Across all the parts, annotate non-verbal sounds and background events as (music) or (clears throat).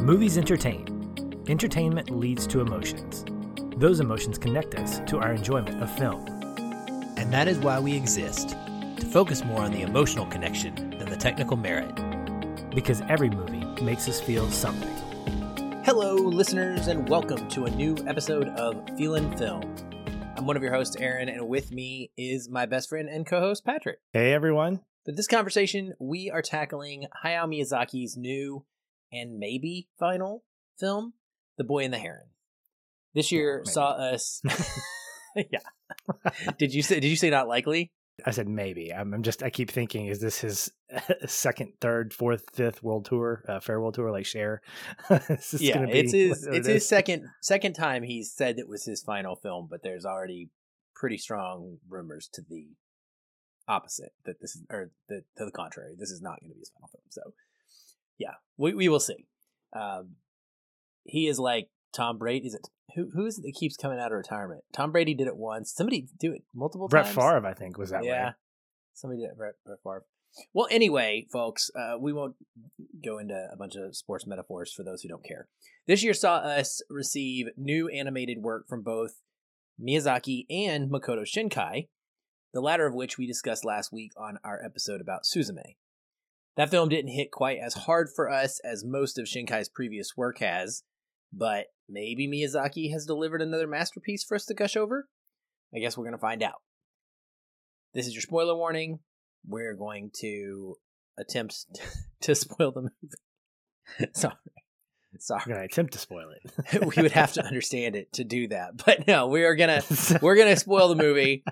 Movies entertain. Entertainment leads to emotions. Those emotions connect us to our enjoyment of film. And that is why we exist to focus more on the emotional connection than the technical merit. Because every movie makes us feel something. Hello, listeners, and welcome to a new episode of Feelin' Film. I'm one of your hosts, Aaron, and with me is my best friend and co host, Patrick. Hey, everyone. For this conversation, we are tackling Hayao Miyazaki's new and maybe final film, The Boy and the Heron. This year Yeah, saw us. (laughs) (laughs) yeah. did you say? Did you say not likely? I said maybe. I'm, I'm just, I keep thinking, is this his (laughs) second, third, fourth, fifth world tour, uh, farewell tour like Cher? Yeah, it's his. what it It's his second second time he said it was his final film, but there's already pretty strong rumors to the opposite that this is, or the, to the contrary, this is not going to be his final film. So, yeah, we we will see. Um, he is like Tom Brady. Is it who who is it that keeps coming out of retirement? Tom Brady did it once. Somebody do it multiple Brett times. Favre, I think, was that yeah, way. somebody did it. Brett, Brett Favre. Well, anyway, folks, uh, we won't go into a bunch of sports metaphors for those who don't care. This year saw us receive new animated work from both Miyazaki and Makoto Shinkai, the latter of which we discussed last week on our episode about Suzume. That film didn't hit quite as hard for us as most of Shinkai's previous work has, but maybe Miyazaki has delivered another masterpiece for us to gush over? I guess we're going to find out. This is your spoiler warning. We're going to attempt (laughs) to spoil the movie. (laughs) Sorry. Sorry. Going to attempt to spoil it. (laughs) we would have to understand it to do that. But no, we are gonna we're gonna spoil the movie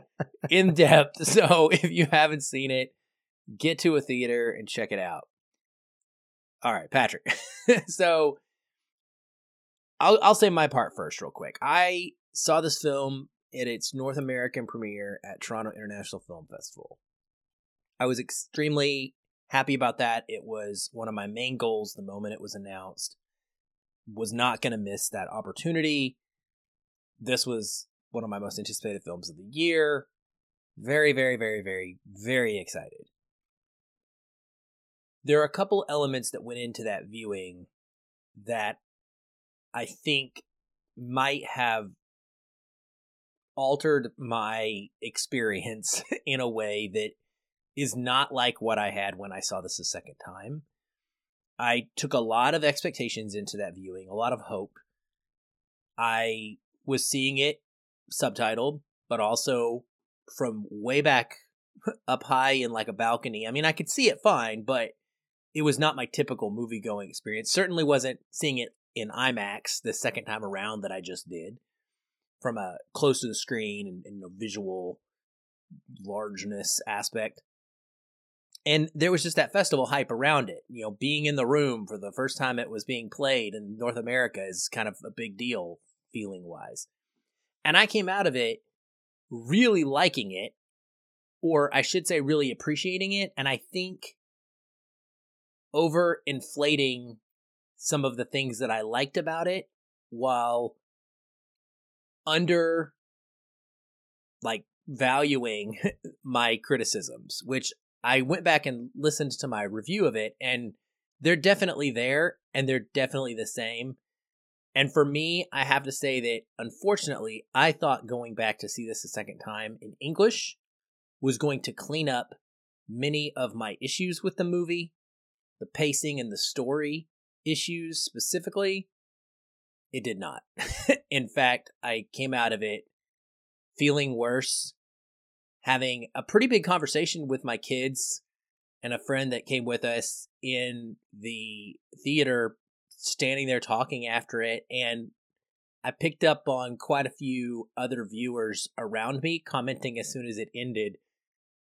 in depth. So if you haven't seen it, get to a theater and check it out. All right, Patrick. (laughs) so I'll I'll say my part first, real quick. I saw this film at its North American premiere at Toronto International Film Festival. I was extremely happy about that. It was one of my main goals the moment it was announced was not going to miss that opportunity. This was one of my most anticipated films of the year. Very, very, very, very, very excited. There are a couple elements that went into that viewing that I think might have altered my experience (laughs) in a way that is not like what I had when I saw this a second time. I took a lot of expectations into that viewing, a lot of hope. I was seeing it subtitled, but also from way back (laughs) up high in like a balcony. I mean, I could see it fine, but it was not my typical movie going experience. Certainly wasn't seeing it in IMAX the second time around that I just did from a close to the screen and, and visual largeness aspect and there was just that festival hype around it you know being in the room for the first time it was being played in north america is kind of a big deal feeling wise and i came out of it really liking it or i should say really appreciating it and i think over inflating some of the things that i liked about it while under like valuing (laughs) my criticisms which I went back and listened to my review of it, and they're definitely there, and they're definitely the same. And for me, I have to say that unfortunately, I thought going back to see this a second time in English was going to clean up many of my issues with the movie, the pacing and the story issues specifically. It did not. (laughs) in fact, I came out of it feeling worse having a pretty big conversation with my kids and a friend that came with us in the theater standing there talking after it and I picked up on quite a few other viewers around me commenting as soon as it ended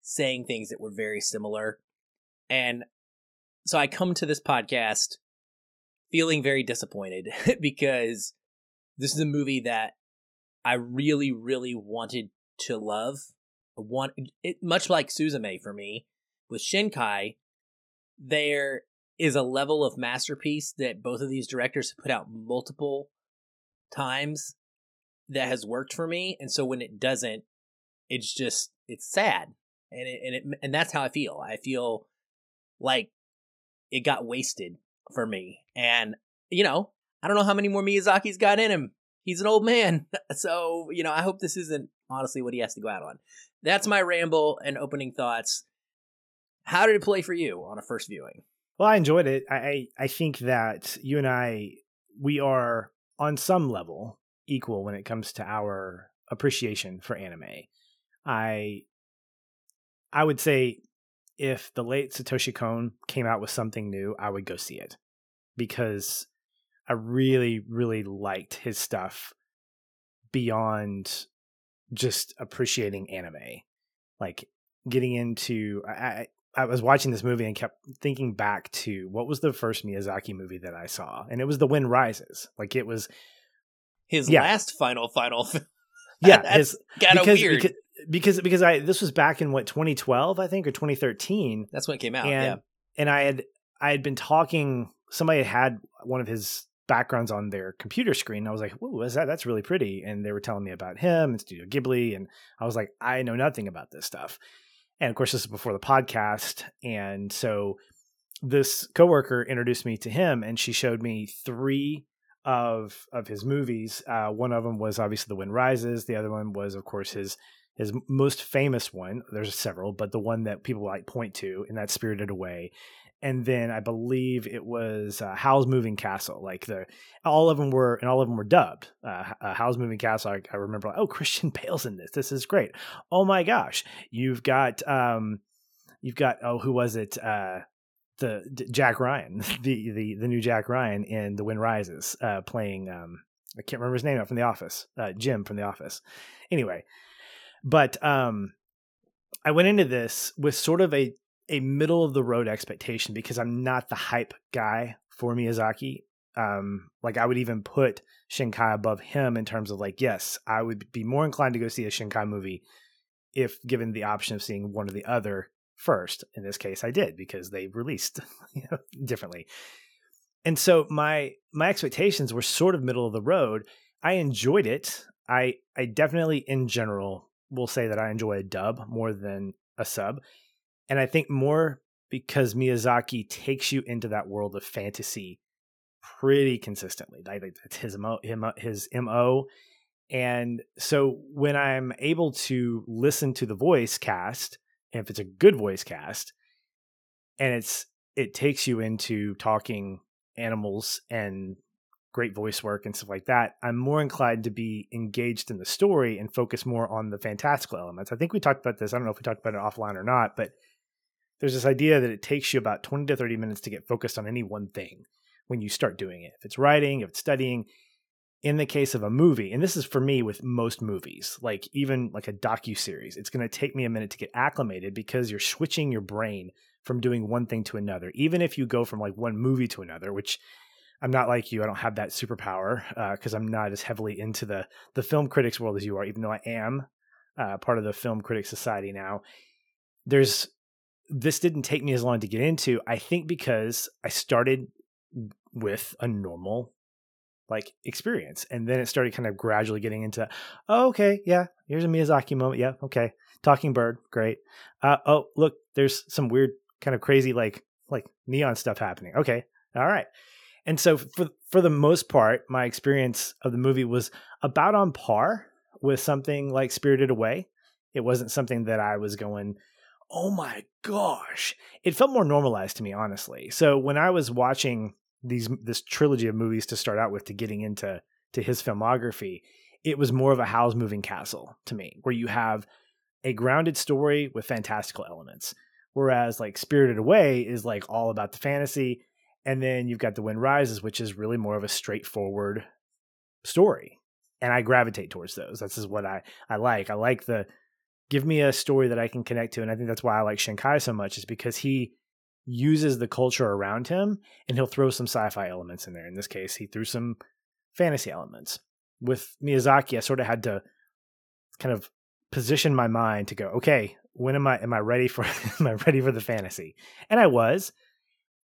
saying things that were very similar and so I come to this podcast feeling very disappointed (laughs) because this is a movie that I really really wanted to love. One it, much like Suzume for me with Shinkai, there is a level of masterpiece that both of these directors have put out multiple times that has worked for me, and so when it doesn't, it's just it's sad, and it, and it and that's how I feel. I feel like it got wasted for me, and you know, I don't know how many more Miyazaki's got in him. He's an old man. (laughs) So, you know, I hope this isn't honestly what he has to go out on. That's my ramble and opening thoughts. How did it play for you on a first viewing? Well, I enjoyed it. I I think that you and I we are on some level equal when it comes to our appreciation for anime. I I would say if the late Satoshi Kon came out with something new, I would go see it because I really really liked his stuff beyond just appreciating anime. Like getting into I I was watching this movie and kept thinking back to what was the first Miyazaki movie that I saw, and it was The Wind Rises. Like it was his yeah. last final final. (laughs) (laughs) yeah, (laughs) kind of weird because, because because I this was back in what 2012 I think or 2013. That's when it came out. And, yeah, and I had I had been talking. Somebody had one of his backgrounds on their computer screen. I was like, "Whoa, is that? That's really pretty." And they were telling me about him and Studio Ghibli, and I was like, "I know nothing about this stuff." And of course, this is before the podcast. And so this coworker introduced me to him and she showed me three of of his movies. Uh, one of them was obviously The Wind Rises. The other one was, of course, his his most famous one. There's several, but the one that people like point to, and that's Spirited Away and then I believe it was uh, Howl's Moving Castle. Like the all of them were, and all of them were dubbed. Uh, uh, Howl's Moving Castle. I, I, remember, like, oh, Christian Bale's in this. This is great. Oh my gosh, you've got, um, you've got, oh, who was it? Uh, the Jack Ryan, (laughs) the the the new Jack Ryan in The Wind Rises, uh, playing. Um, I can't remember his name from The Office. Uh, Jim from The Office. Anyway, but um, I went into this with sort of a a middle of the road expectation because I'm not the hype guy for Miyazaki. Um, like I would even put Shinkai above him in terms of like, yes, I would be more inclined to go see a Shinkai movie if given the option of seeing one or the other first. In this case, I did because they released (laughs) you know, differently. And so my my expectations were sort of middle of the road. I enjoyed it. I I definitely in general will say that I enjoy a dub more than a sub. And I think more because Miyazaki takes you into that world of fantasy pretty consistently. That's his mo, his mo. And so when I'm able to listen to the voice cast, and if it's a good voice cast, and it's it takes you into talking animals and great voice work and stuff like that, I'm more inclined to be engaged in the story and focus more on the fantastical elements. I think we talked about this. I don't know if we talked about it offline or not, but there's this idea that it takes you about 20 to 30 minutes to get focused on any one thing when you start doing it. If it's writing, if it's studying, in the case of a movie, and this is for me with most movies, like even like a docu series, it's going to take me a minute to get acclimated because you're switching your brain from doing one thing to another. Even if you go from like one movie to another, which I'm not like you, I don't have that superpower because uh, I'm not as heavily into the the film critics world as you are. Even though I am uh, part of the Film Critics Society now, there's this didn't take me as long to get into. I think because I started with a normal like experience. And then it started kind of gradually getting into oh, okay yeah here's a miyazaki moment yeah okay talking bird great uh, oh look there's some weird kind of crazy like like neon stuff happening okay all right. And so for for the most part my experience of the movie was about on par with something like spirited away. It wasn't something that i was going oh my gosh, it felt more normalized to me, honestly. So when I was watching these this trilogy of movies to start out with, to getting into to his filmography, it was more of a Howl's Moving Castle to me, where you have a grounded story with fantastical elements. Whereas like Spirited Away is like all about the fantasy, and then you've got The Wind Rises, which is really more of a straightforward story. And I gravitate towards those. This is what I I like. I like the give me a story that I can connect to. And I think that's why I like Shinkai so much, is because he uses the culture around him and he'll throw some sci-fi elements in there. In this case, he threw some fantasy elements. With Miyazaki, I sort of had to kind of position my mind to go, okay, when am I am I ready for (laughs) am I ready for the fantasy? And I was.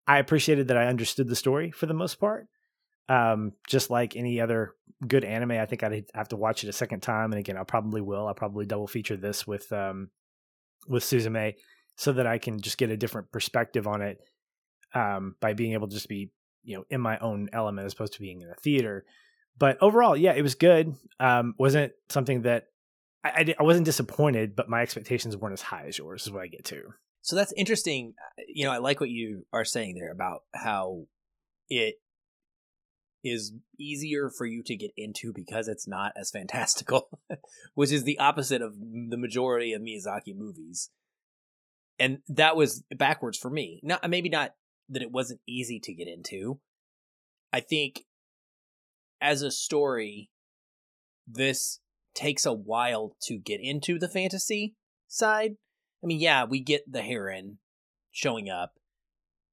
I appreciated that I understood the story for the most part. Um, just like any other good anime, I think I'd have to watch it a second time. And again, I probably will. I'll probably double feature this with um, with Suzume so that I can just get a different perspective on it um, by being able to just be you know in my own element as opposed to being in a theater. But overall, yeah, it was good. Um, wasn't something that I, I, I wasn't disappointed, but my expectations weren't as high as yours. Is what I get to. So that's interesting. Uh, you know, I like what you are saying there about how it is easier for you to get into because it's not as fantastical, (laughs) which is the opposite of the majority of Miyazaki movies. And that was backwards for me. Not maybe not that it wasn't easy to get into. I think as a story, this takes a while to get into the fantasy side. I mean, yeah, we get the heron showing up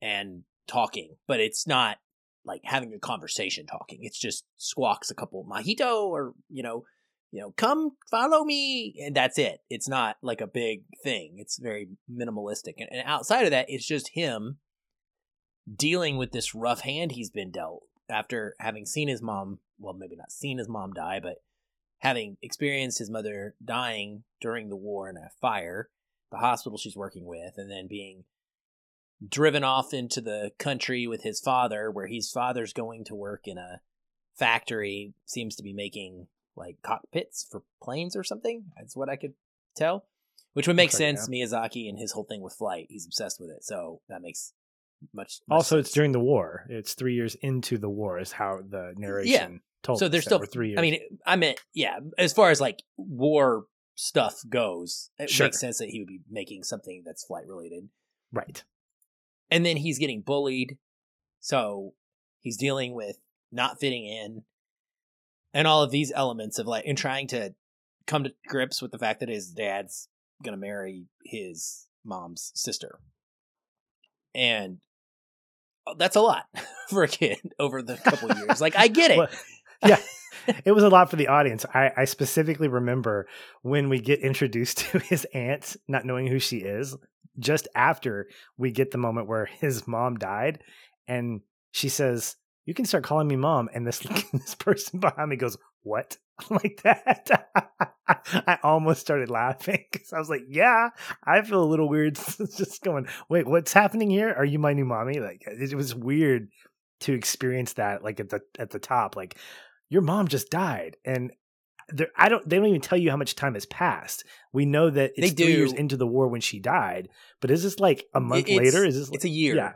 and talking, but it's not like having a conversation talking. It's just squawks a couple Mahito or, you know, you know, come follow me and that's it. It's not like a big thing. It's very minimalistic. And, and outside of that, it's just him dealing with this rough hand he's been dealt after having seen his mom, well, maybe not seen his mom die, but having experienced his mother dying during the war in a fire, the hospital she's working with, and then being driven off into the country with his father, where his father's going to work in a factory, seems to be making like cockpits for planes or something. That's what I could tell. Which would make sense. Yeah. Miyazaki and his whole thing with flight, he's obsessed with it. So that makes much. much also, sense. it's during the war. It's three years into the war, is how the narration yeah. told. So there's still three years. I mean, I meant, yeah, as far as like war stuff goes, it sure. makes sense that he would be making something that's flight related. Right and then he's getting bullied so he's dealing with not fitting in and all of these elements of like and trying to come to grips with the fact that his dad's gonna marry his mom's sister. And oh, that's a lot (laughs) for a kid (laughs) over the couple (laughs) years. Like i get it. Well, yeah it was a lot for the audience. I, I, specifically remember when we get introduced to his aunt, not knowing who she is, just after we get the moment where his mom died and she says you can start calling me mom and this (laughs) this person behind me goes what (laughs) like that (laughs) i almost started laughing because i was like yeah i feel a little weird just going wait what's happening here are you my new mommy like it was weird to experience that like at the at the top like your mom just died and I don't. They don't even tell you how much time has passed. We know that it's they three years into the war when she died, but is this like a month it's, later? Is this? It's a year. Yeah.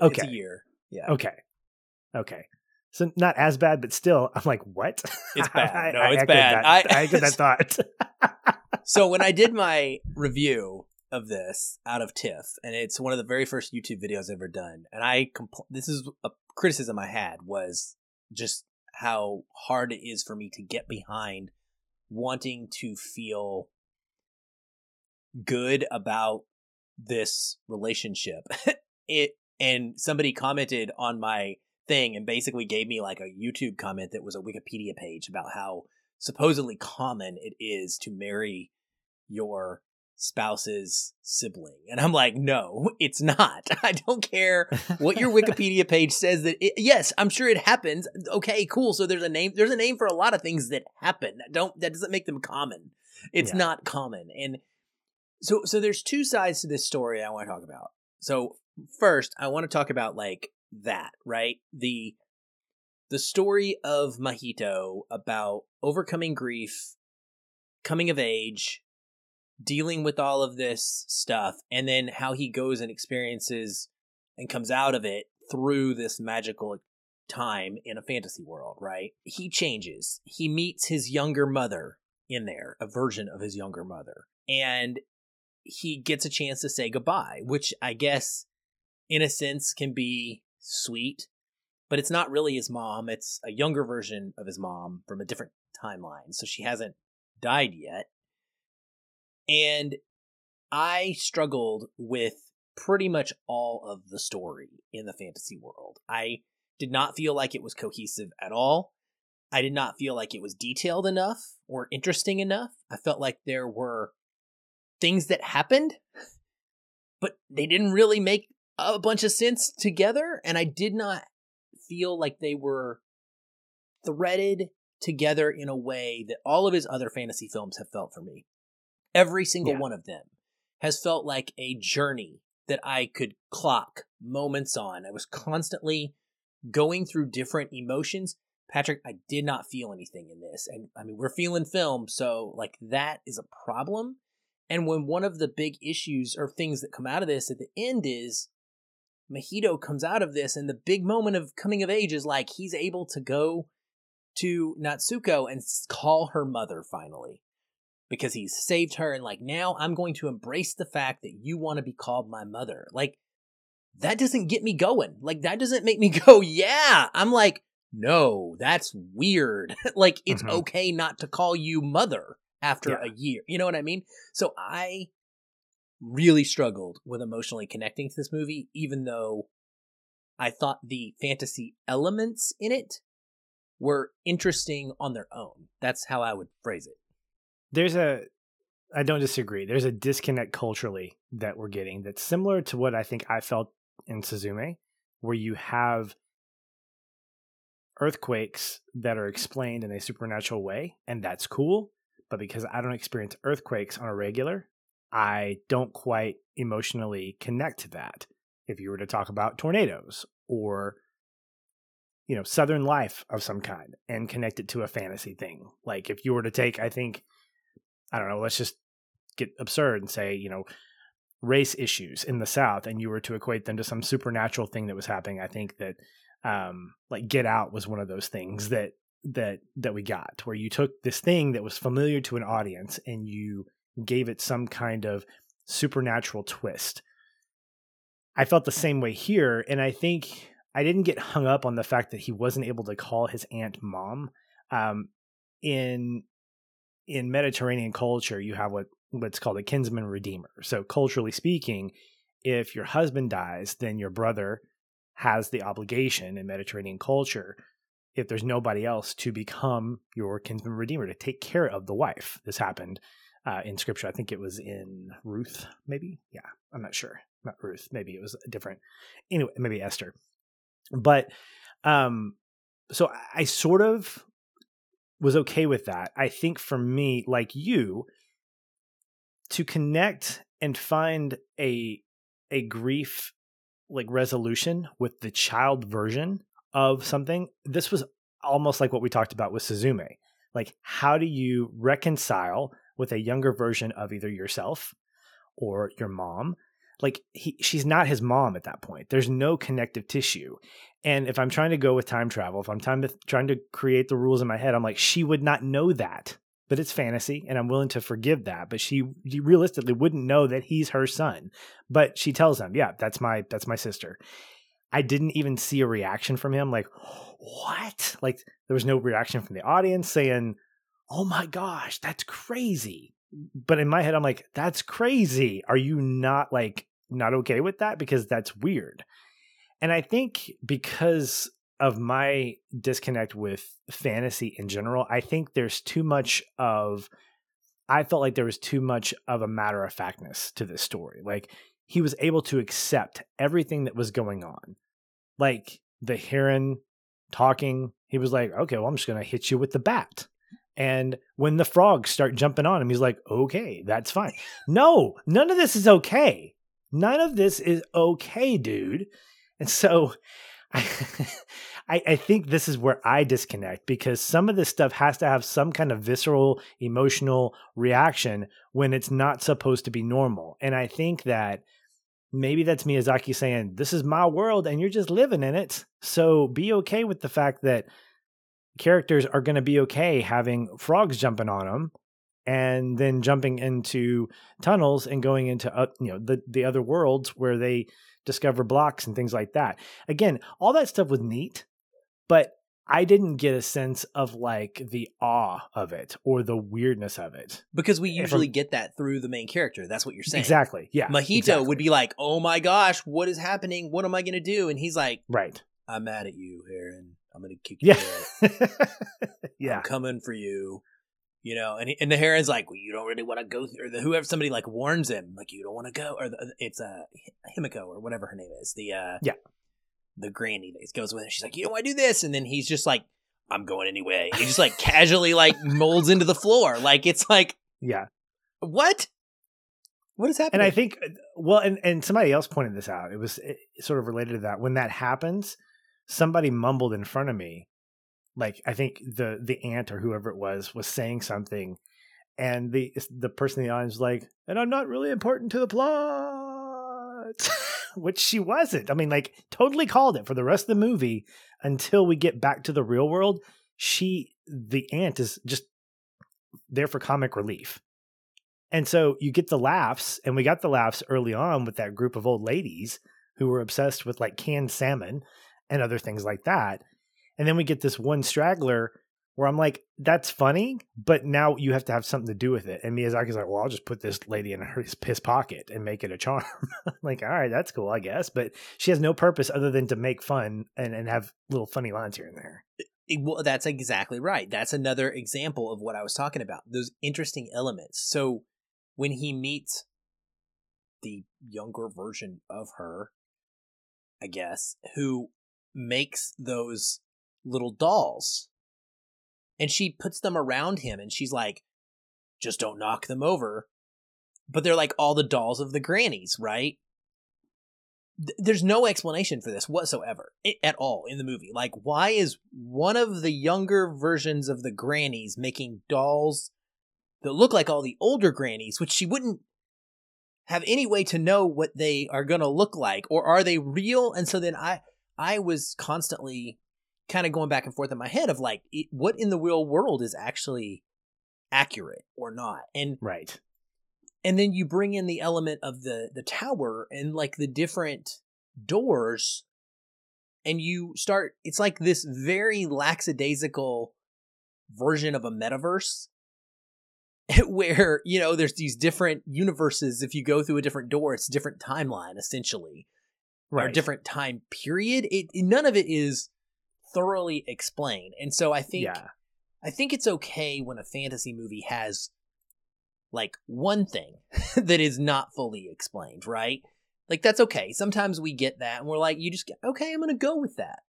Okay. It's a year. Yeah. Okay. Okay. So not as bad, but still, I'm like, what? It's (laughs) bad. no, I, it's bad. That, I, I get that (laughs) thought. so when I did (laughs) my review of this out of TIFF, and it's one of the very first YouTube videos I've ever done, and I compl- this is a criticism I had was just how hard it is for me to get behind wanting to feel good about this relationship. it and somebody commented on my thing and basically gave me like a YouTube comment that was a Wikipedia page about how supposedly common it is to marry your spouse's sibling. And I'm like, no, it's not. (laughs) I don't care what your Wikipedia page says that it, yes, I'm sure it happens. Okay, cool. So there's a name there's a name for a lot of things that happen. That don't that doesn't make them common. It's yeah. not common. And so so there's two sides to this story I want to talk about. So first, I want to talk about like that, right? The the story of Mahito about overcoming grief, coming of age, dealing with all of this stuff and then how he goes and experiences and comes out of it through this magical time in a fantasy world, right? He changes. He meets his younger mother in there, a version of his younger mother. And he gets a chance to say goodbye, which I guess in a sense can be sweet, but it's not really his mom. It's a younger version of his mom from a different timeline. So she hasn't died yet. And I struggled with pretty much all of the story in the fantasy world. I did not feel like it was cohesive at all. I did not feel like it was detailed enough or interesting enough. I felt like there were things that happened, but they didn't really make a bunch of sense together. And I did not feel like they were threaded together in a way that all of his other fantasy films have felt for me. Every single yeah. one of them has felt like a journey that I could clock moments on. I was constantly going through different emotions. Patrick, I did not feel anything in this. And I mean, we're feeling film, so like that is a problem. And when one of the big issues or things that come out of this at the end is Mahito comes out of this, and the big moment of coming of age is like he's able to go to Natsuko and call her mother finally because he's saved her. And like, now I'm going to embrace the fact that you want to be called my mother. Like, that doesn't get me going. Like, that doesn't make me (laughs) go, yeah. I'm like, no, that's weird. (laughs) like, it's mm-hmm. okay not to call you mother after yeah. a year. You know what I mean? So I really struggled with emotionally connecting to this movie, even though I thought the fantasy elements in it were interesting on their own. That's how I would phrase it. There's a I don't disagree. There's a disconnect culturally that we're getting that's similar to what I think I felt in Suzume, where you have earthquakes that are explained in a supernatural way, and that's cool. But because I don't experience earthquakes on a regular, I don't quite emotionally connect to that. If you were to talk about tornadoes or you know southern life of some kind and connect it to a fantasy thing like if you were to take i think i don't know let's just get absurd and say you know race issues in the south and you were to equate them to some supernatural thing that was happening i think that um like get out was one of those things that that that we got where you took this thing that was familiar to an audience and you gave it some kind of supernatural twist i felt the same way here and i think I didn't get hung up on the fact that he wasn't able to call his aunt mom. Um, in in Mediterranean culture, you have what what's called a kinsman redeemer. So culturally speaking, if your husband dies, then your brother has the obligation in Mediterranean culture, if there's nobody else, to become your kinsman redeemer to take care of the wife. This happened uh, in scripture. I think it was in Ruth, maybe. Yeah, I'm not sure. Not Ruth. Maybe it was a different. Anyway, maybe Esther. But um so I sort of was okay with that. I think for me, like you, to connect and find a a grief like resolution with the child version of something, this was almost like what we talked about with Suzume. Like, how do you reconcile with a younger version of either yourself or your mom. Like he she's not his mom at that point. There's no connective tissue. And if i'm trying to go with time travel if i'm trying to trying to create the rules in my head i'm like she would not know that. But it's fantasy and i'm willing to forgive that. But she realistically wouldn't know that he's her son. But she tells him yeah that's my that's my sister. I didn't even see a reaction from him like what? Like there was no reaction from the audience saying oh my gosh that's crazy. But in my head i'm like that's crazy. Are you not like not okay with that? Because that's weird. And i think because of my disconnect with fantasy in general i think there's too much of i felt like there was too much of a matter of factness to this story. Like he was able to accept everything that was going on. Like the heron talking he was like okay well i'm just going to hit you with the bat and when the frogs start jumping on him, he's like, okay, that's fine. (laughs) No, none of this is okay. None of this is okay, dude. And so (laughs) I, I, think this is where I disconnect because some of this stuff has to have some kind of visceral, emotional reaction when it's not supposed to be normal. And I think that maybe that's Miyazaki saying, This is my world and you're just living in it. So be okay with the fact that characters are going to be okay having frogs jumping on them and then jumping into tunnels and going into uh, you know the the other worlds where they discover blocks and things like that. Again, all that stuff was neat, but I didn't get a sense of like the awe of it or the weirdness of it. Because we usually get that through the main character. That's what you're saying. Exactly. Yeah. Mahito exactly. would be like, "Oh my gosh, what is happening? What am I going to do?" And he's like, "Right. I'm mad at you, Heron. I'm gonna kick you. Yeah, (laughs) yeah. I'm coming for you. You know, and he, and the Heron's like, well, you don't really want to go. Or the, whoever somebody like warns him, like you don't want to go, or the, it's uh Himiko or whatever her name is. The uh yeah, the granny that goes with her. She's like, you don't want to do this, and then he's just like, I'm going anyway. he just like casually like (laughs) molds into the floor. Like it's like, yeah, what? What is happening? And I think, well, and, and somebody else pointed this out. It was it, sort of related to that. When that happens, somebody mumbled in front of me, like I think the the aunt or whoever it was was saying something, and the the person in the audience was like, "And I'm not really important to the plot," (laughs) which she wasn't. I mean, like totally called it for the rest of the movie until we get back to the real world. She, the aunt, is just there for comic relief. And so you get the laughs, and we got the laughs early on with that group of old ladies who were obsessed with like canned salmon and other things like that. And then we get this one straggler where I'm like, that's funny, but now you have to have something to do with it. And Miyazaki's like, well, I'll just put this lady in his, his pocket and make it a charm. (laughs) like, all right, that's cool, I guess. But she has no purpose other than to make fun and, and have little funny lines here and there. Well, that's exactly right. That's another example of what I was talking about. Those interesting elements. So when he meets the younger version of her, I guess, who makes those little dolls and she puts them around him and she's like, just don't knock them over. But they're like all the dolls of the grannies, right? there's no explanation for this whatsoever at all in the movie. Like, why is one of the younger versions of the grannies making dolls that look like all the older grannies, which she wouldn't have any way to know what they are going to look like, or are they real? And so then I, I was constantly kind of going back and forth in my head of like, what in the real world is actually accurate or not? And right and then you bring in the element of the the tower and like the different doors and you start it's like this very lackadaisical version of a metaverse (laughs) where you know there's these different universes if you go through a different door it's a different timeline essentially right. or a different time period it none of it is thoroughly explained and so i think yeah. i think it's okay when a fantasy movie has like one thing (laughs) that is not fully explained, right? Like that's okay. Sometimes we get that and we're like, you just get, okay, I'm going to go with that.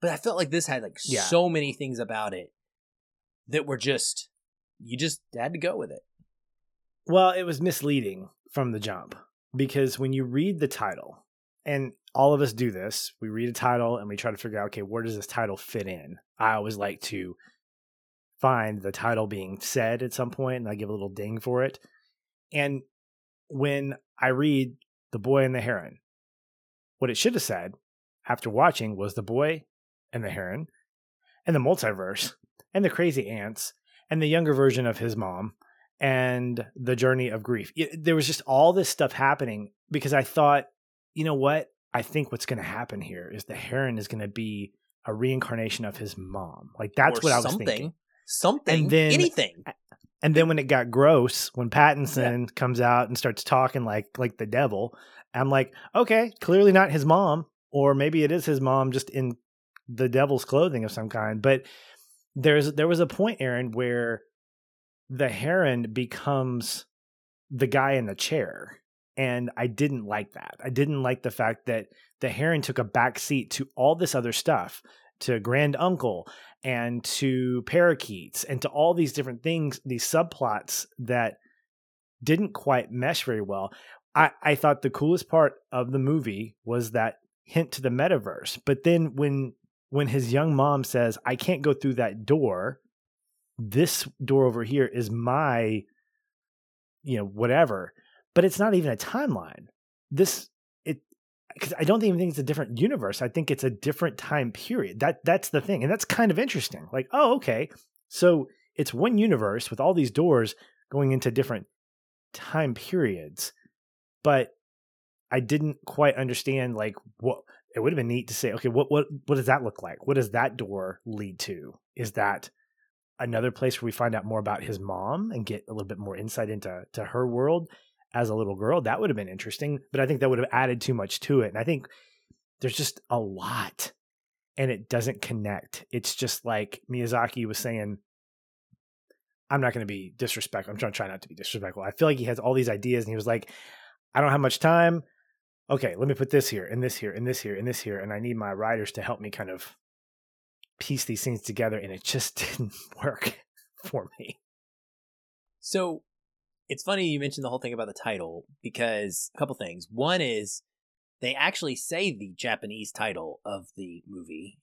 But I felt like this had like yeah. so many things about it that were just, you just had to go with it. Well, it was misleading from the jump because when you read the title, and all of us do this, we read a title and we try to figure out, okay, where does this title fit in? I always like to find the title being said at some point and I give a little ding for it. And when I read The Boy and the Heron, what it should have said after watching was The Boy and the Heron and the multiverse and the crazy ants and the younger version of his mom and the journey of grief. It, there was just all this stuff happening because I thought, you know what? I think what's going to happen here is the heron is going to be a reincarnation of his mom. Like that's or what I was something. thinking something, and then, anything. And then when it got gross, when Pattinson yeah. comes out and starts talking like like the devil, I'm like, okay, clearly not his mom, or maybe it is his mom just in the devil's clothing of some kind. But there's there was a point, Aaron, where the heron becomes the guy in the chair. And I didn't like that. I didn't like the fact that the heron took a back seat to all this other stuff, to Grand Uncle and to parakeets and to all these different things, these subplots that didn't quite mesh very well. I, I thought the coolest part of the movie was that hint to the metaverse. But then when when his young mom says, I can't go through that door, this door over here is my, you know, whatever. But it's not even a timeline. This it because I don't even think it's a different universe. I think it's a different time period. That that's the thing, and that's kind of interesting. Like, oh, okay, so it's one universe with all these doors going into different time periods, but I didn't quite understand like what it would have been neat to say. Okay, what what what does that look like? What does that door lead to? Is that another place where we find out more about his mom and get a little bit more insight into to her world? As a little girl, that would have been interesting. But I think that would have added too much to it. And I think there's just a lot and it doesn't connect. It's just like Miyazaki was saying, I'm not going to be disrespectful. I'm trying to try not to be disrespectful. I feel like he has all these ideas and he was like, I don't have much time. Okay, let me put this here and this here and this here and this here. And I need my writers to help me kind of piece these things together. And it just (laughs) didn't work (laughs) for me. So it's funny you mentioned the whole thing about the title because a couple things. One is they actually say the Japanese title of the movie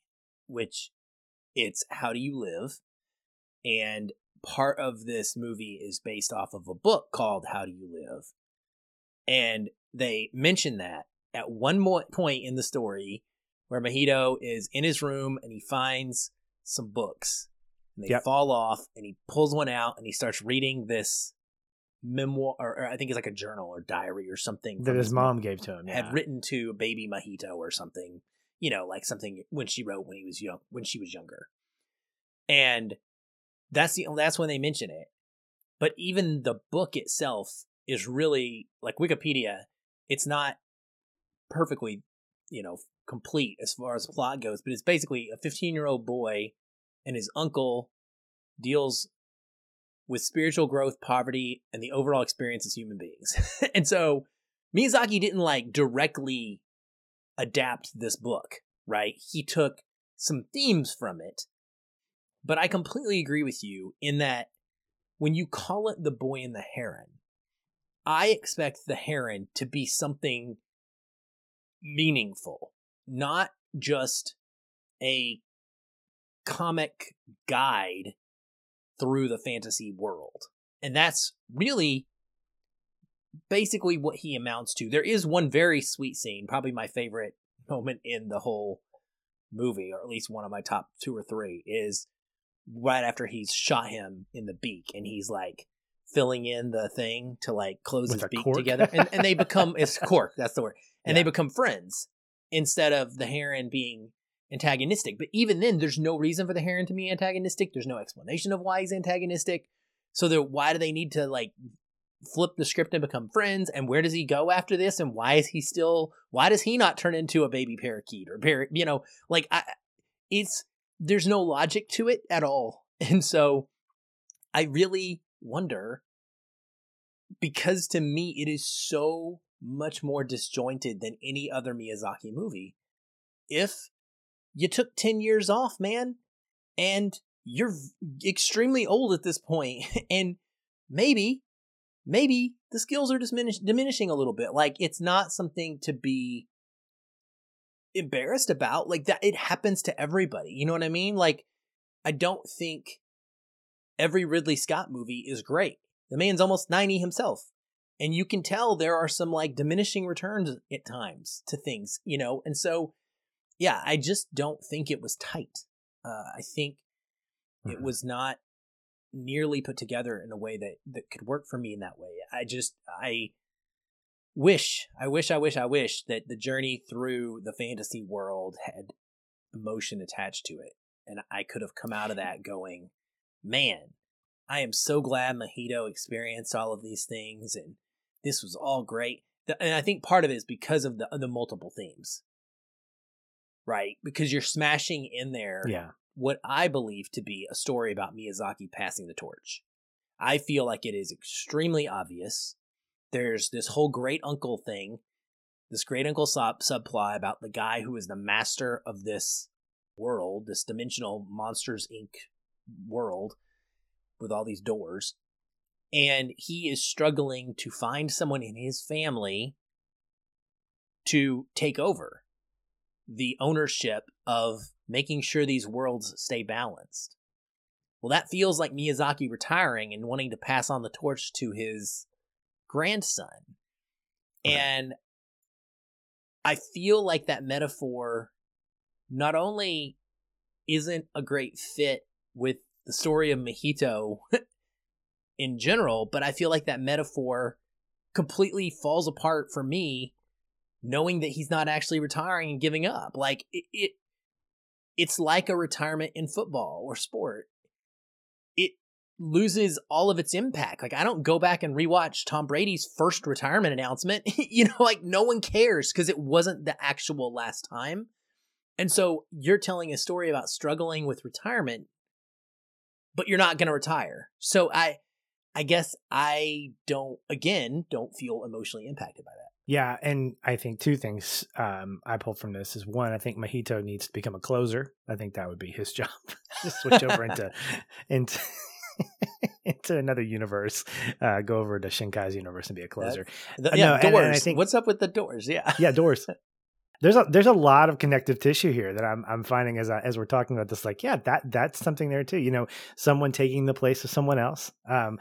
which it's how do you live? And part of this movie is based off of a book called How Do You Live? And they mention that at one mo- point in the story where Mahito is in his room and he finds some books and they Yep. fall off and he pulls one out and he starts reading this memoir or, or I think it's like a journal or diary or something that his mom gave to him. had Yeah. written to a baby Mahito or something, you know, like something when she wrote when he was young, when she was younger. And that's the that's when they mention it. But even the book itself is really like Wikipedia, it's not perfectly, you know, complete as far as the plot goes, but it's basically a 15-year-old boy and his uncle deals with spiritual growth, poverty, and the overall experience as human beings. (laughs) and so Miyazaki didn't like directly adapt this book, right? He took some themes from it. But I completely agree with you in that when you call it The Boy and the Heron, I expect the heron to be something meaningful, not just a comic guide through the fantasy world. And that's really basically what he amounts to. There is one very sweet scene, probably my favorite (laughs) moment in the whole movie, or at least one of my top two or three, is right after he's shot him in the beak and he's like filling in the thing to like close With his beak cork? together. And, and they become, it's (laughs) cork, that's the word. And they become friends instead of the heron being antagonistic. But even then, there's no reason for the heron to be antagonistic. There's no explanation of why he's antagonistic. So why do they need to like flip the script and become friends? And where does he go after this? And why is he still? Why does he not turn into a baby parakeet or par? You know, like I, it's there's no logic to it at all. (laughs) And so I really wonder because to me it is so much more disjointed than any other Miyazaki movie. If you took 10 years off, man, and you're extremely old at this point, (laughs) and maybe, maybe the skills are diminish- diminishing a little bit. Like, it's not something to be embarrassed about. Like, that it happens to everybody. You know what I mean? Like, I don't think every Ridley Scott movie is great. The man's almost 90 himself. And you can tell there are some like diminishing returns at times to things, you know? And so, yeah, I just don't think it was tight. Uh, I think it Mhm. was not nearly put together in a way that, that could work for me in that way. I just, I wish, I wish, I wish, I wish that the journey through the fantasy world had emotion attached to it. And I could have come out of that going, man, I am so glad Mahito experienced all of these things and this was all great. And I think part of it is because of the the multiple themes. Right? Because you're smashing in there Yeah. what I believe to be a story about Miyazaki passing the torch. I feel like it is extremely obvious. There's this whole great uncle thing, this great uncle sub- subplot about the guy who is the master of this world, this dimensional Monsters Inc. world with all these doors. And he is struggling to find someone in his family to take over the ownership of making sure these worlds stay balanced. Well, that feels like Miyazaki retiring and wanting to pass on the torch to his grandson. Right. And I feel like that metaphor not only isn't a great fit with the story of Mahito (laughs) in general, but I feel like that metaphor completely falls apart for me knowing that he's not actually retiring and giving up. Like it, it it's like a retirement in football or sport. It loses all of its impact. Like I don't go back and rewatch Tom Brady's first retirement announcement. (laughs) you know, like no one cares because it wasn't the actual last time. And so you're telling a story about struggling with retirement, but you're not going to retire. So I I guess I don't again don't feel emotionally impacted by that. Yeah, and I think two things um, I pulled from this is one, I think Mahito needs to become a closer. I think that would be his (laughs) job. Just switch over into (laughs) into (laughs) into another universe, uh, go over to Shinkai's universe and be a closer. The- Uh, yeah, no, and- and I doors. think- What's up with the doors? Yeah. yeah, doors. there's a there's a lot of connective tissue here that I'm I'm finding as I, as we're talking about this. Like, yeah, that that's something there too. You know, someone taking the place of someone else. Um,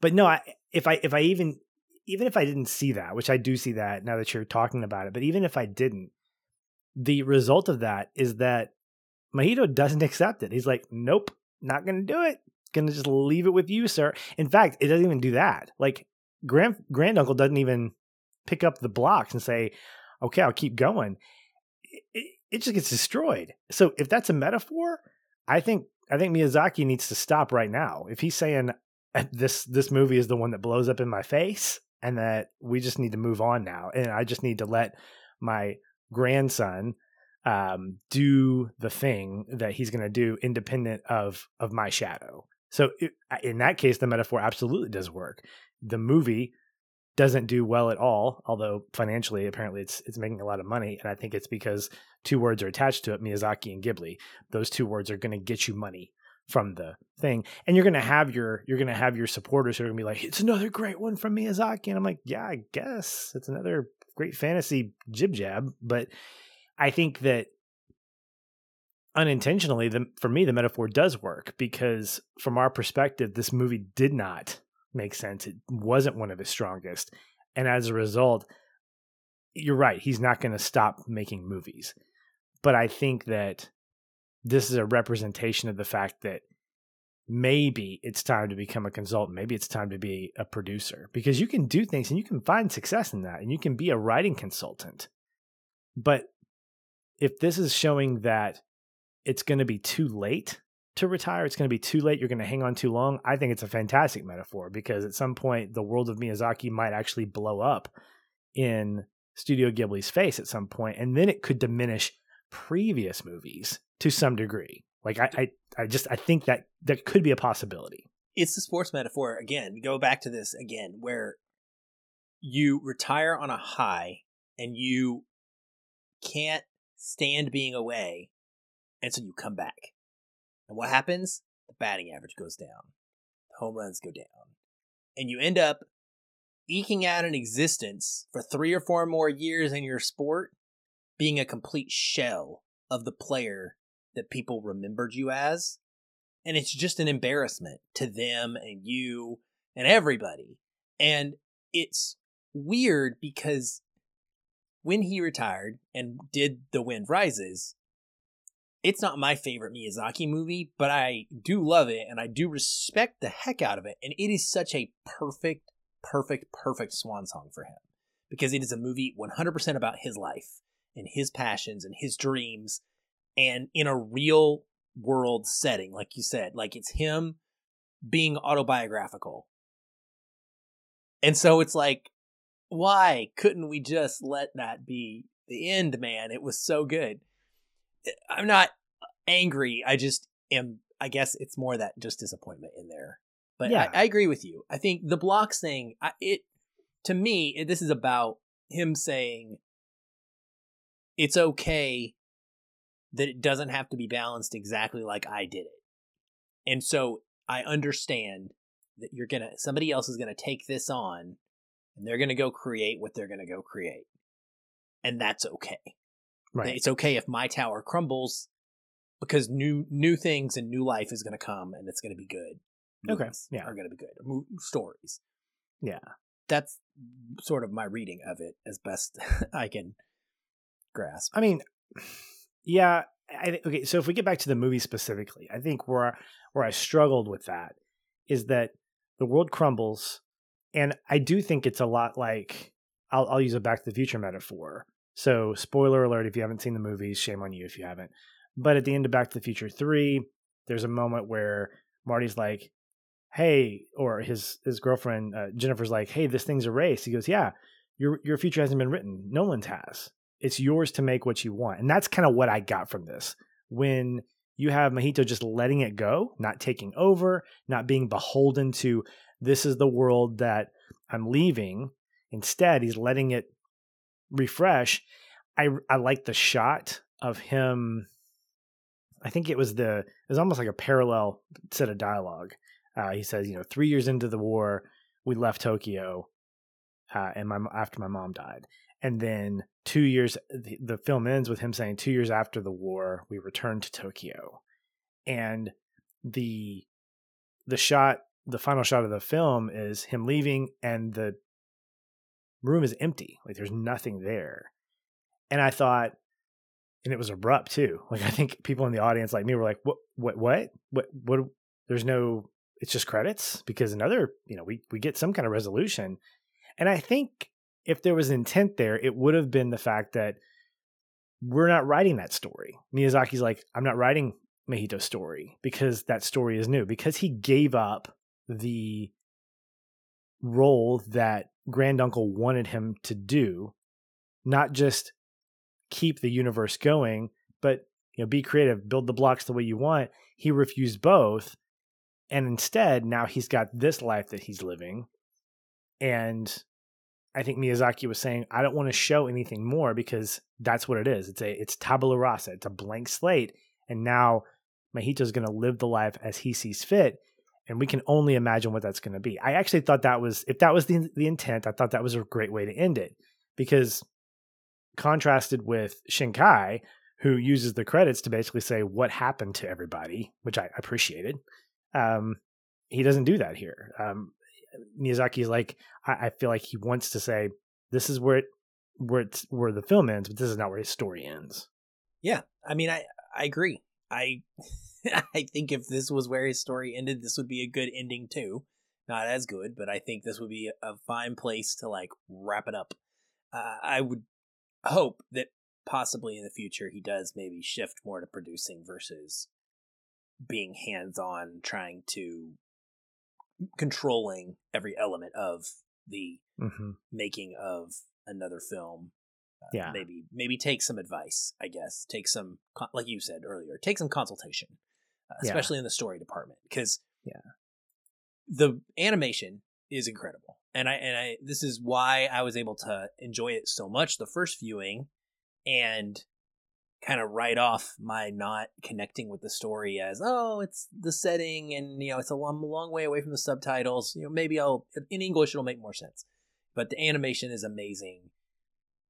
but no, I, if I if I even even if I didn't see that, which I do see that now that you're talking about it, but even if I didn't, the result of that is that Mahito doesn't (laughs) accept it. He's like, nope, not going to do it. Going to just leave it with you, sir. In fact, it doesn't even do that. Like, grand granduncle doesn't even pick up the blocks and say, okay, I'll keep going. It, it just gets destroyed. So if that's a metaphor, I think I think Miyazaki needs to stop right now. If he's saying this this movie is the one that blows up in my face and that we just need to move on now and I just need to let my grandson um, do the thing that he's going to do independent of of my shadow. So it, in that case, the metaphor absolutely does work. The movie doesn't do well at all, although financially, apparently, it's it's making a lot of money, and I think it's because two words are attached to it: Miyazaki and Ghibli. Those two words are going to get you money from the thing, and you're to have your you're to have your supporters who are to be like, "It's another great one from Miyazaki," and I'm like, "Yeah, I guess it's another great fantasy jib jab," but I think that unintentionally, the, for me, the metaphor does work because from our perspective, this movie did not make sense. It wasn't one of his strongest. And as a result, you're right. He's not to stop making movies. But I think that this is a representation of the fact that maybe it's time to become a consultant. Maybe it's time to be a producer because you can do things and you can find success in that and you can be a writing consultant. But if this is showing that it's going to be too late to retire, it's going to be too late, you're going to hang on too long, I think it's a fantastic metaphor because at some point the world of Miyazaki might actually blow up in Studio Ghibli's face at some point, and then it could diminish previous movies to some degree. Like I, I, I just I think that that could be a possibility. It's the sports metaphor again. Go back to this again, where you retire on a high and you can't stand being away, and so you come back. And what happens? The batting average goes down, the home runs go down, and you end up eking out an existence for three or four more years in your sport, being a complete shell of the player that people remembered you as. And it's just an embarrassment to them and you and everybody. And it's weird because when he retired and did The Wind Rises, it's not my favorite Miyazaki movie, but I do love it and I do respect the heck out of it. And it is such a perfect, perfect, perfect swan song for him because it is a movie 100% about his life and his passions and his dreams and in a real world setting, like you said. Like it's him being autobiographical. And so it's like, why couldn't we just let that be the end, man? It was so good. Eh, I'm not angry. I just am. I guess it's more that just disappointment in there. But yeah. I, I agree with you. I think the blocks thing, I, it to me, it, this is about him saying it's okay that it doesn't have to be balanced exactly like I did it. And so I understand that you're gonna somebody else is gonna take this on and they're gonna go create what they're gonna go create. And that's okay. Right. It's okay if my tower crumbles because new new things and new life is gonna come and it's gonna be good. Movies okay. Yeah. Are gonna be good. Mo- stories. Yeah. That's sort of my reading of it as best (laughs) I can grasp. I mean yeah, I, okay. So if we get back to the movie specifically, I think where where I struggled with that is that the world crumbles, and I do think it's a lot like I'll, I'll use a Back to the Future metaphor. So spoiler alert: if you haven't seen the movies, shame on you if you haven't. But at the end of Back to the Future three, there's a moment where Marty's like, "Hey," or his his girlfriend uh, Jennifer's like, "Hey, this thing's a race." He goes, "Yeah, your your future hasn't been written. No one's has." It's yours to make what you want. And that's kind of what I got from this. When you have Mahito just letting it go, not taking over, not being beholden to this is the world that I'm leaving. Instead, he's letting it refresh. I I like the shot of him. I think it was the it was almost like a parallel set of dialogue. Uh, he says, you know, three years into the war, we left Tokyo, uh, and my after my mom died, And then two years, the, the film ends with him saying, two years after the war, we returned to Tokyo. And the the shot, the final shot of the film is him leaving, and the room is empty. Like there's nothing there. And I thought, and it was abrupt too. Like I think people in the audience like me were like, "What? What? What? What? What?" There's no. It's just credits because another, you know, we we get some kind of resolution, and I think if there was intent there, it would have been the fact that we're not writing that story. Miyazaki's like, I'm not writing Mahito's story because that story is new because he gave up the role that granduncle wanted him to do, not just keep the universe going, but you know, be creative, build the blocks the way you want. He refused both. And instead, now he's got this life that he's living. And I think Miyazaki was saying, I don't want to show anything more because that's what it is. It's a it's tabula rasa. It's a blank slate. And now Mahito's going to live the life as he sees fit. And we can only imagine what that's going to be. I actually thought that was, if that was the, the intent, I thought that was a great way to end it because contrasted with Shinkai, who uses the credits to basically say what happened to everybody, which I appreciated. Um, he doesn't do that here. Um, Miyazaki is like, I, I feel like he wants to say, this is where it, where it's where the film ends, but this is not where his story ends. Yeah, I mean, I I agree. I (laughs) I think if this was where his story ended, this would be a good ending too. Not as good, but I think this would be a fine place to like wrap it up. Uh, I would hope that possibly in the future he does maybe shift more to producing versus being hands on, trying to controlling every element of the mm-hmm. making of another film. Uh, yeah, maybe maybe take some advice. I guess take some like you said earlier, take some consultation, uh, especially yeah. in the story department because yeah, the animation is incredible, and I and I this is why I was able to enjoy it so much the first viewing, and kind of write off my not connecting with the story as oh it's the setting and you know it's a long, long way away from the subtitles. You know maybe i'll in english it'll make more sense. But the animation is amazing.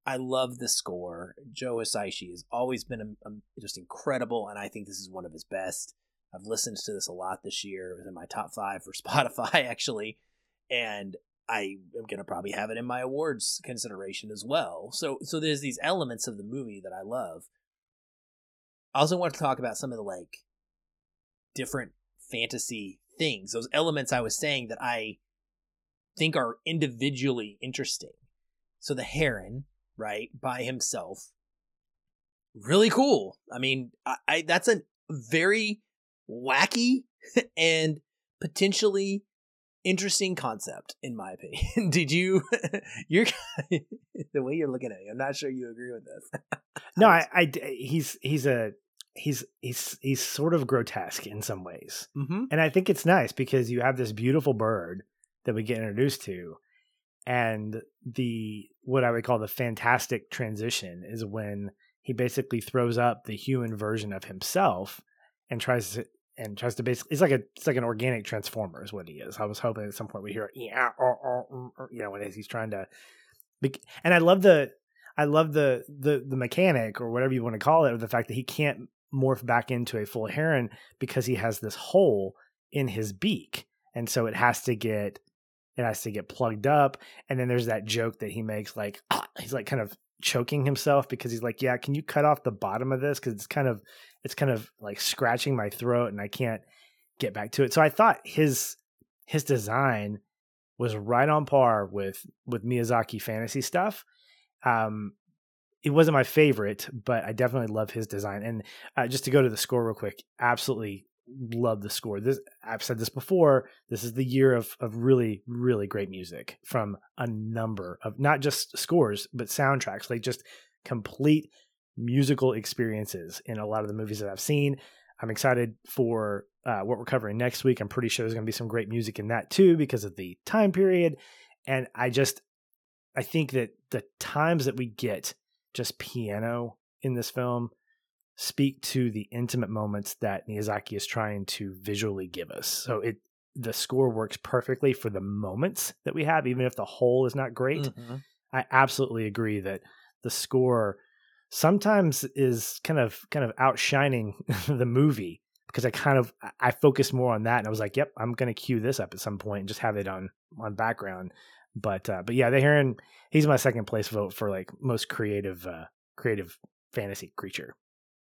I love the score. Joe hisaishi has always been a, a, just incredible and i think this is one of his best. I've listened to this a lot this year. It was in my top five for (laughs) spotify actually and I am gonna probably have it in my awards consideration as well. So so there's these elements of the movie that I love, I also want to talk about some of the like different fantasy things, those elements I was saying that I think are individually interesting. So the heron, right, by himself, really cool. I mean, I, I that's a very wacky (laughs) and potentially interesting concept in my opinion. (laughs) Did you (laughs) you're (laughs) the way you're looking at it, I'm not sure you agree with this. no, I, I he's he's a he's he's he's sort of grotesque in some ways. Mm-hmm. And I think it's nice because you have this beautiful bird that we get introduced to and the what I would call the fantastic transition is when he basically throws up the human version of himself and tries to and tries to basically it's like a it's like an organic transformer is what he is. I was hoping at some point we hear yeah uh, uh, uh, you know when he's trying to and I love the I love the the the mechanic or whatever you want to call it, or the fact that he can't morph back into a full heron because he has this hole in his beak, and so it has to get it has to get plugged up. And then there's that joke that he makes, like (clears throat) he's like kind of choking himself because he's like, "Yeah, can you cut off the bottom of this because it's kind of it's kind of like scratching my throat and I can't get back to it." So I thought his his design was right on par with with Miyazaki fantasy stuff. Um, it wasn't my favorite, but I definitely love his design. And uh, just to go to the score real quick, absolutely love the score. This I've said this before. This is the year of of really really great music from a number of not just scores but soundtracks, like just complete musical experiences in a lot of the movies that I've seen. I'm excited for uh, what we're covering next week. I'm pretty sure there's going to be some great music in that too because of the time period. And I just I think that the times that we get just piano in this film speak to the intimate moments that Miyazaki is trying to visually give us. So it the score works perfectly for the moments that we have, even if the whole is not great. Mm-hmm. I absolutely agree that the score sometimes is kind of kind of outshining (laughs) the movie because I kind of I focused more on that and I was like, yep, I'm gonna cue this up at some point and just have it on on background. But uh, but yeah, the Heron he's my second place vote for like most creative uh, creative fantasy creature.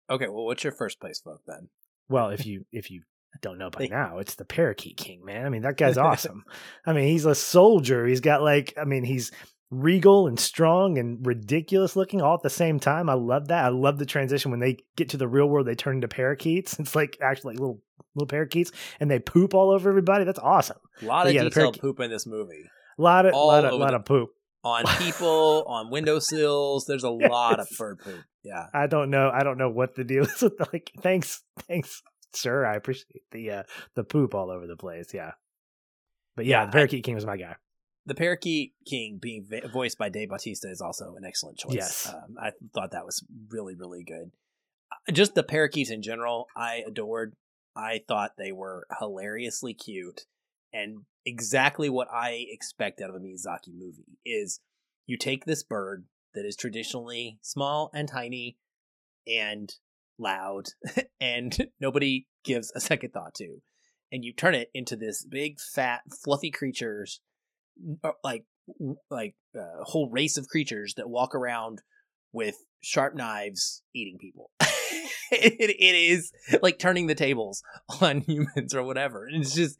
Okay, well, what's your first place vote then? Well, if you if you don't know by now, it's the Parakeet King, man. I mean, that guy's (laughs) awesome. I mean, he's a soldier. He's got like, I mean, he's regal and strong and ridiculous looking all at the same time. I love that. I love the transition when they get to the real world, they turn into parakeets. (laughs) It's like actually like little little parakeets and they poop all over everybody. That's awesome. A lot But of yeah, the detailed parakeet- poop in this movie. A lot of All lot of lot the- of poop. On (laughs) people, on windowsills, there's a lot of bird poop. Yeah. I don't know. I don't know what the deal is (laughs) with like thanks thanks sir. I appreciate the uh the poop all over the place. Yeah. But yeah, Yeah, the I- Parakeet King was my guy. The Parakeet King being va- voiced by Dave Bautista is also an excellent choice. Yes. Um, I thought that was really, really good. Uh, Just the parakeets in general, I adored. I thought they were hilariously cute and exactly what I expect out of a Miyazaki movie is you take this bird that is traditionally small and tiny and loud (laughs) and nobody gives a second thought to and you turn it into this big fat fluffy creatures Uh, like like a whole race of creatures that walk around with sharp knives eating people. (laughs) It, it is like turning the tables (laughs) on humans or whatever and it's just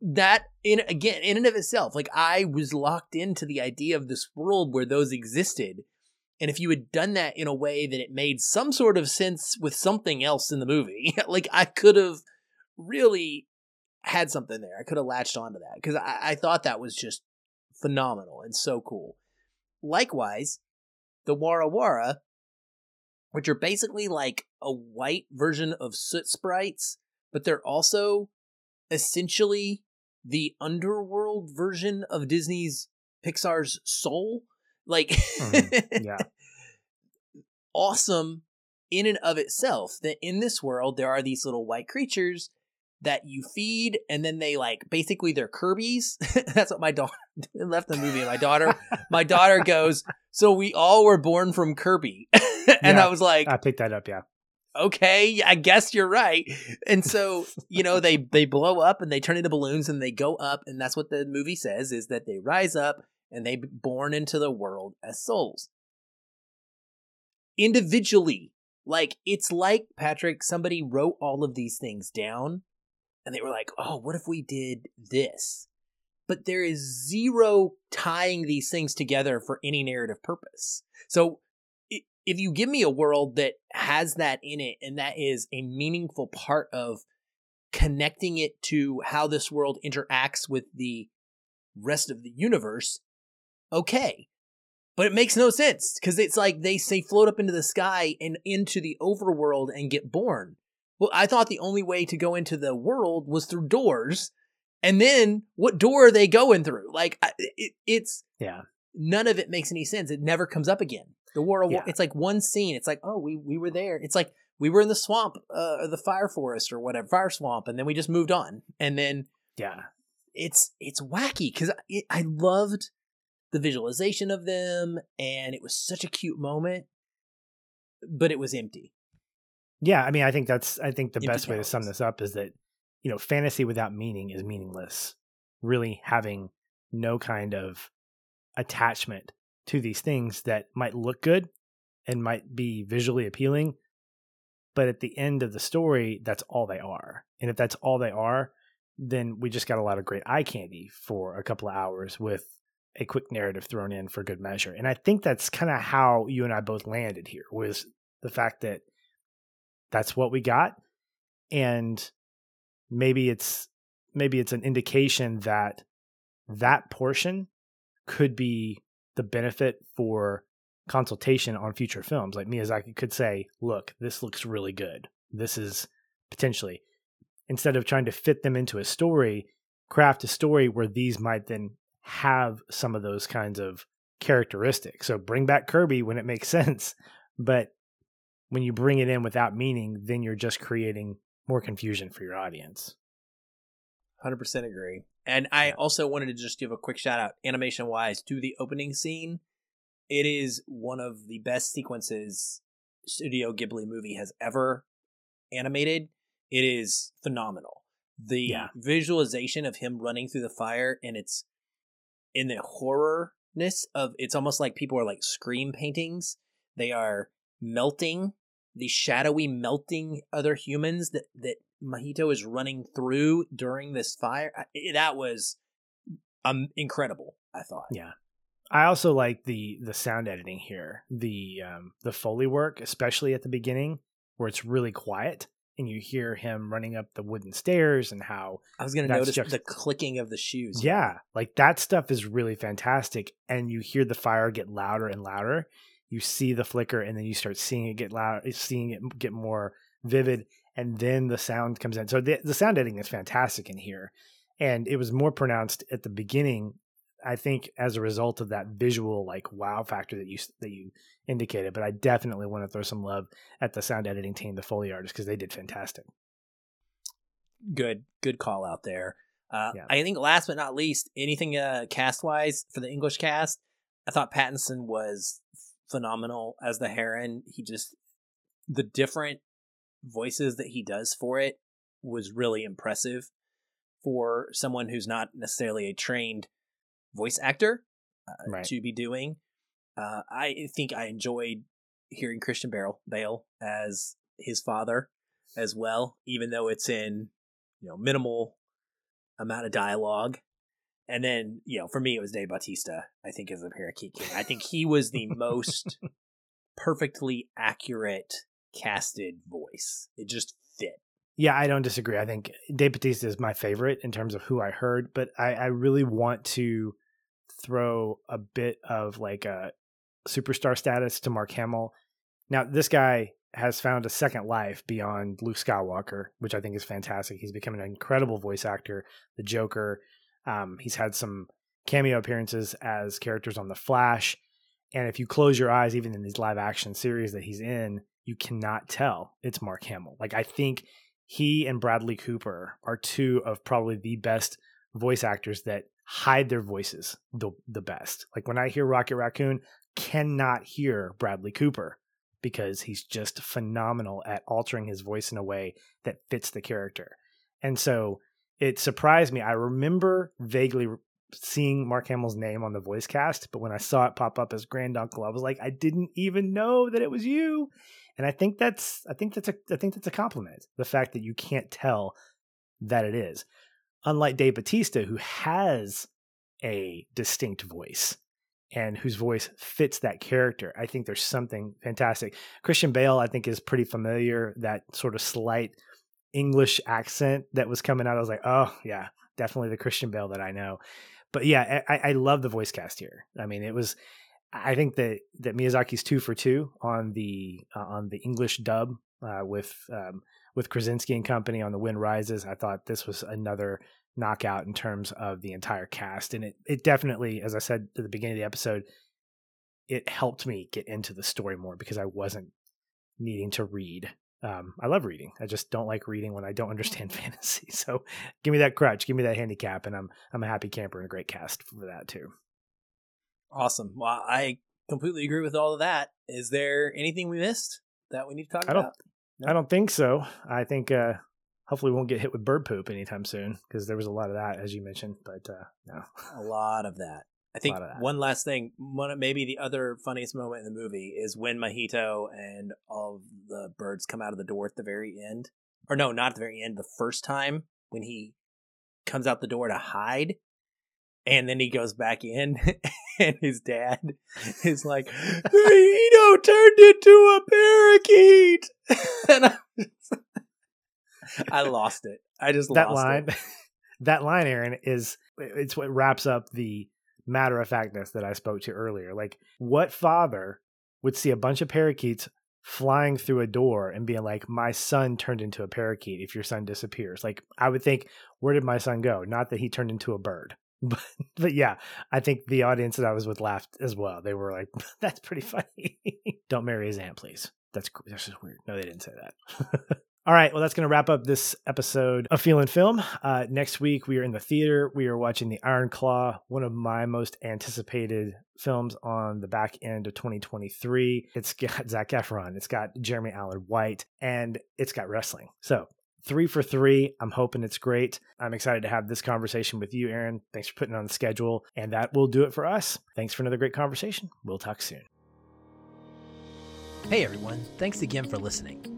that in again in and of itself like i was locked into the idea of this world where those existed and if you had done that in a way that it made some sort of sense with something else in the movie (laughs) like i could have really had something there. I could have latched onto that because I, I thought that was just phenomenal and so cool likewise the wara wara which are basically like a white version of soot sprites but they're also essentially the underworld version of Disney's Pixar's Soul. Like, Mhm. (laughs) Yeah. awesome in and of itself that in this world there are these little white creatures that you feed and then they like basically they're Kirby's. (laughs) That's what my daughter (laughs) left the movie. My daughter, my daughter (laughs) goes, so we all were born from Kirby. and Yeah. I was like, I picked that up, yeah. okay, I guess you're right. And so, you know, they they blow up and they turn into balloons and they go up and that's what the movie says is that they rise up and they born into the world as souls. Individually, like it's like Patrick somebody wrote all of these things down and they were like, "Oh, what if we did this?" But there is zero tying these things together for any narrative purpose. So if you give me a world that has that in it and that is a meaningful part of connecting it to how this world interacts with the rest of the universe, okay. But it makes no sense because it's like they say float up into the sky and into the overworld and get born. Well, I thought the only way to go into the world was through doors. And then what door are they going through? Like it, it's Yeah. none of it makes any sense. It never comes up again. The Wa- Yeah. it's like one scene. It's like, oh, we we were there. It's like we were in the swamp, uh, or the fire forest, or whatever, fire swamp, and then we just moved on. And then Yeah. it's it's wacky because I, I loved the visualization of them, and it was such a cute moment, but it was empty. Yeah, I mean, I think that's I think the best way to sum this up is that you know, fantasy without meaning is meaningless. Really having no kind of attachment to these things that might look good and might be visually appealing, but at the end of the story, that's all they are. And if that's all they are, then we just got a lot of great eye candy for a couple of hours with a quick narrative thrown in for good measure. And I think that's kind of how you and I both landed here was the fact that that's what we got. And maybe it's maybe it's an indication that that portion could be the benefit for consultation on future films. Like Miyazaki could say look this looks really good. This is potentially instead of trying to fit them into a story craft a story where these might then have some of those kinds of characteristics. So bring back Kirby when it makes (laughs) sense but when you bring it in without meaning, then you're just creating more confusion for your audience. Hundred percent agree. And I also wanted to just give a quick shout out, animation wise, to the opening scene it is one of the best sequences Studio Ghibli movie has ever animated. It is phenomenal. The Yeah. visualization of him running through the fire and it's in the horrorness of it's almost like people are like scream paintings. They are melting, the shadowy melting other humans that that Mahito is running through during this fire. I- That was um incredible, I thought. Yeah. I also like the the sound editing here. The um the foley work, especially at the beginning where it's really quiet and you hear him running up the wooden stairs and how I was gonna notice just- the clicking of the shoes. yeah, like that stuff is really fantastic and you hear the fire get louder and louder. You see the flicker and then you start seeing it get loud, seeing it get more vivid and then the sound comes in. So the the sound editing is fantastic in here. And it was more pronounced at the beginning I think as a result of that visual like wow factor that you that you indicated, but I definitely want to throw some love at the sound editing team, the Foley artists, because they did fantastic. good good call out there uh, Yeah. i think last but not least anything uh, cast wise for the english cast i thought pattinson was phenomenal as the heron. He just the different voices that he does for it was really impressive for someone who's not necessarily a trained voice actor uh, Right. to be doing. Uh, i think i enjoyed hearing christian bale bale as his father as well even though it's in you know minimal amount of dialogue and then you know for me it was dave bautista i think as the parakeet king i think he was the most (laughs) perfectly accurate casted voice it just fit Yeah, I don't disagree. I think Dave Bautista is my favorite in terms of who I heard, but I, I really want to throw a bit of like a superstar status to Mark Hamill. Now, this guy has found a second life beyond Luke Skywalker, which I think is fantastic. He's become an incredible voice actor, the Joker. Um, he's had some cameo appearances as characters on The Flash. And if you close your eyes, even in these live action series that he's in, you cannot tell it's Mark Hamill. Like, I think he and Bradley Cooper are two of probably the best voice actors that hide their voices the the best. Like when I hear Rocket Raccoon, cannot hear Bradley Cooper because he's just phenomenal at altering his voice in a way that fits the character. And so it surprised me. I remember vaguely seeing Mark Hamill's name on the voice cast, but when I saw it pop up as Grand Uncle, I was like, I didn't even know that it was you. And I think that's I think that's a I think that's a compliment. The fact that you can't tell that it is. Unlike Dave Bautista, who has a distinct voice and whose voice fits that character. I think there's something fantastic. Christian Bale, I think, is pretty familiar. That sort of slight English accent that was coming out. I was like, oh yeah, definitely the Christian Bale that I know. But yeah, I, I love the voice cast here. I mean, it was. I think that that Miyazaki's two for two on the uh, on the English dub uh, with um, with Krasinski and company on The Wind Rises. I thought this was another knockout in terms of the entire cast, and it it definitely, as I said at the beginning of the episode, it helped me get into the story more because I wasn't needing to read. Um, I love reading. I just don't like reading when I don't understand (laughs) fantasy. So give me that crutch, give me that handicap, and I'm I'm a happy camper and a great cast for that too. awesome well i completely agree with all of that is there anything we missed that we need to talk I about I don't think so. I think uh, hopefully we won't get hit with bird poop anytime soon because there was a lot of that as you mentioned. But uh, no, a lot of that. I think lot of that. one last thing, one maybe the other funniest moment in the movie is when Mahito and all of the birds come out of the door at the very end, or no, not at the very end. The first time when he comes out the door to hide, and then he goes back in, (laughs) and his dad is like, "Mahito turned into a parakeet," (laughs) and I, I lost it. I just that lost line, it. (laughs) that line, Aaron, is it's what wraps up the matter of factness that I spoke to earlier. Like, what father would see a bunch of parakeets flying through a door and being like, "My son turned into a parakeet." If your son disappears, like I would think, where did my son go? Not that he turned into a bird. (laughs) But, but yeah, I think the audience that I was with laughed as well. They were like, (laughs) "That's pretty funny." (laughs) Don't marry his aunt, please. That's that's just weird. No, they didn't say that. All right, well, that's going to wrap up this episode of Feelin' Film. Uh, next week, we are in the theater. We are watching The Iron Claw, one of my most anticipated films on the back end of 2023. It's got (laughs) Zac Efron, it's got Jeremy Allen White, and it's got wrestling. So, three for three. I'm hoping it's great. I'm excited to have this conversation with you, Aaron. Thanks for putting on the schedule. And that will do it for us. Thanks for another great conversation. We'll talk soon. Hey, everyone. Thanks again for listening.